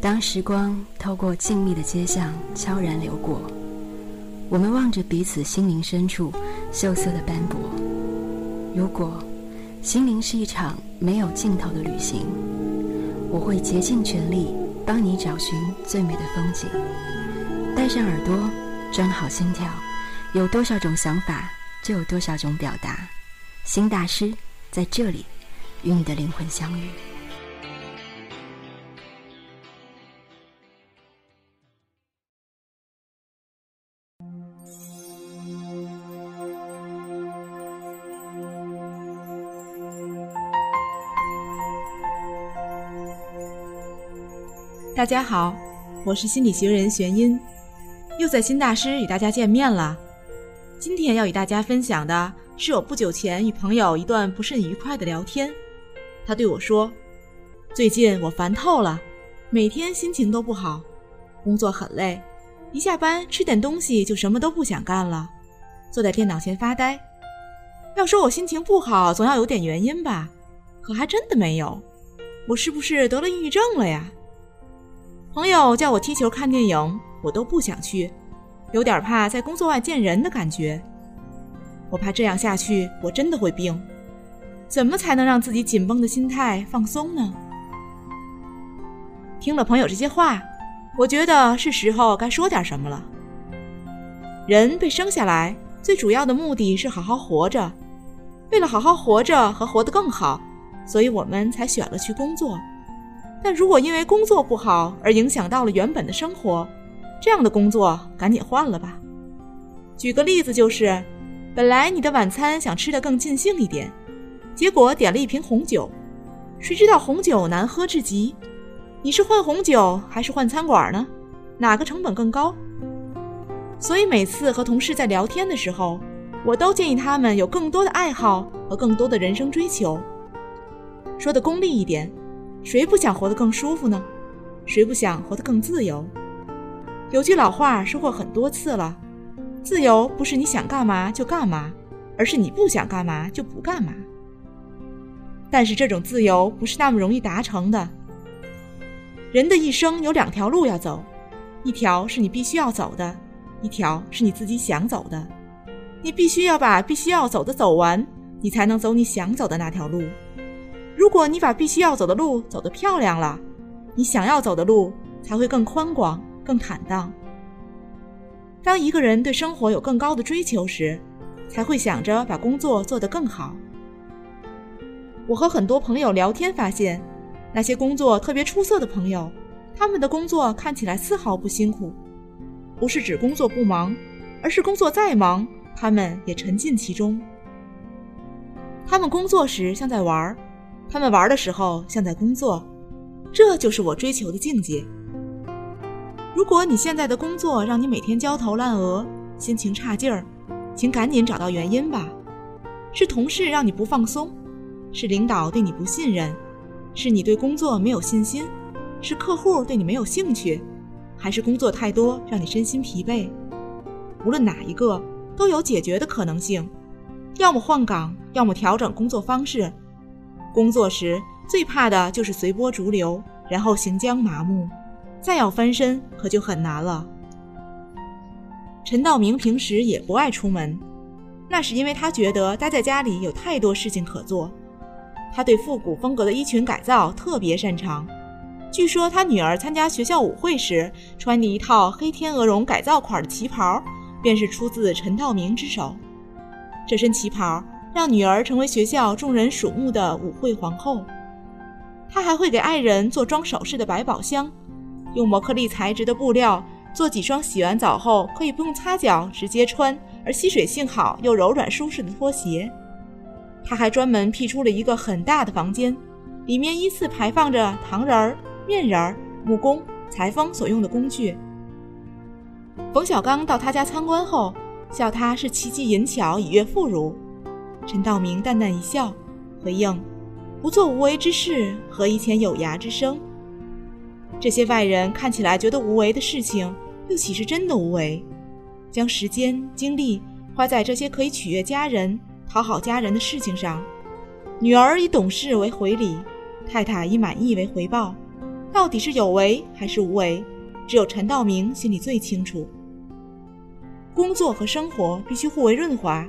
当时光透过静谧的街巷悄然流过，我们望着彼此心灵深处锈色的斑驳。如果心灵是一场没有尽头的旅行，我会竭尽全力帮你找寻最美的风景。戴上耳朵，装好心跳，有多少种想法，就有多少种表达。新大师在这里，与你的灵魂相遇。大家好，我是心理学人玄音，又在新大师与大家见面了。今天要与大家分享的是我不久前与朋友一段不甚愉快的聊天。他对我说：“最近我烦透了，每天心情都不好，工作很累，一下班吃点东西就什么都不想干了，坐在电脑前发呆。要说我心情不好，总要有点原因吧？可还真的没有，我是不是得了抑郁症了呀？”朋友叫我踢球、看电影，我都不想去，有点怕在工作外见人的感觉。我怕这样下去，我真的会病。怎么才能让自己紧绷的心态放松呢？听了朋友这些话，我觉得是时候该说点什么了。人被生下来，最主要的目的是好好活着。为了好好活着和活得更好，所以我们才选了去工作。但如果因为工作不好而影响到了原本的生活，这样的工作赶紧换了吧。举个例子，就是本来你的晚餐想吃的更尽兴一点，结果点了一瓶红酒，谁知道红酒难喝至极，你是换红酒还是换餐馆呢？哪个成本更高？所以每次和同事在聊天的时候，我都建议他们有更多的爱好和更多的人生追求。说的功利一点。谁不想活得更舒服呢？谁不想活得更自由？有句老话说过很多次了：自由不是你想干嘛就干嘛，而是你不想干嘛就不干嘛。但是这种自由不是那么容易达成的。人的一生有两条路要走，一条是你必须要走的，一条是你自己想走的。你必须要把必须要走的走完，你才能走你想走的那条路。如果你把必须要走的路走得漂亮了，你想要走的路才会更宽广、更坦荡。当一个人对生活有更高的追求时，才会想着把工作做得更好。我和很多朋友聊天发现，那些工作特别出色的朋友，他们的工作看起来丝毫不辛苦，不是指工作不忙，而是工作再忙，他们也沉浸其中。他们工作时像在玩儿。他们玩的时候像在工作，这就是我追求的境界。如果你现在的工作让你每天焦头烂额、心情差劲儿，请赶紧找到原因吧。是同事让你不放松，是领导对你不信任，是你对工作没有信心，是客户对你没有兴趣，还是工作太多让你身心疲惫？无论哪一个，都有解决的可能性。要么换岗，要么调整工作方式。工作时最怕的就是随波逐流，然后行将麻木，再要翻身可就很难了。陈道明平时也不爱出门，那是因为他觉得待在家里有太多事情可做。他对复古风格的衣裙改造特别擅长，据说他女儿参加学校舞会时穿的一套黑天鹅绒改造款的旗袍，便是出自陈道明之手。这身旗袍。让女儿成为学校众人瞩目的舞会皇后。她还会给爱人做装首饰的百宝箱，用摩克利材质的布料做几双洗完澡后可以不用擦脚直接穿而吸水性好又柔软舒适的拖鞋。他还专门辟出了一个很大的房间，里面依次排放着糖人儿、面人儿、木工、裁缝所用的工具。冯小刚到他家参观后，笑他是奇技淫巧，以悦妇孺。陈道明淡淡一笑，回应：“不做无为之事，何以遣有涯之生？”这些外人看起来觉得无为的事情，又岂是真的无为？将时间精力花在这些可以取悦家人、讨好家人的事情上，女儿以懂事为回礼，太太以满意为回报，到底是有为还是无为？只有陈道明心里最清楚。工作和生活必须互为润滑，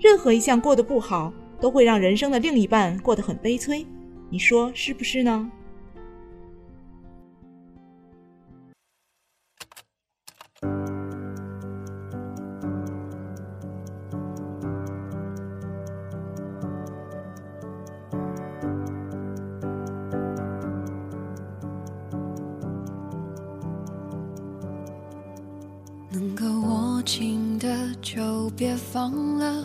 任何一项过得不好，都会让人生的另一半过得很悲催。你说是不是呢？能够握紧的就别放了，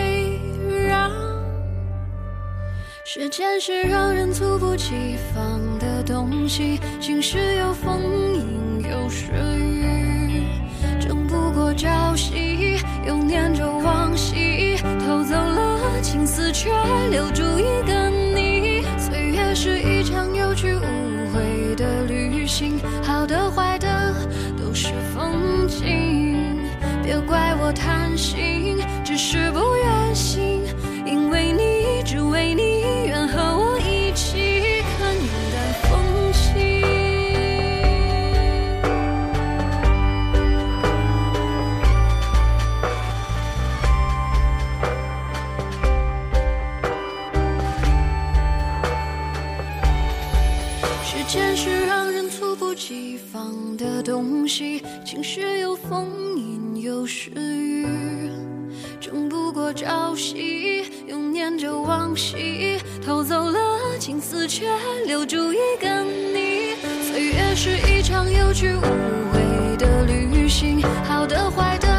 时间是让人猝不及防的东西？晴时有风，阴有时雨，争不过朝夕，又念着往昔，偷走了青丝，却留住一个你。岁月是一场有去无回的旅行，好的坏的。都是风景，别怪我贪心，时间是让人猝不及防的东西，晴时有风，阴有时雨，争不过朝夕，又念着往昔，偷走了青丝，却留住一个你。岁月是一场有去无回的旅行，好的坏的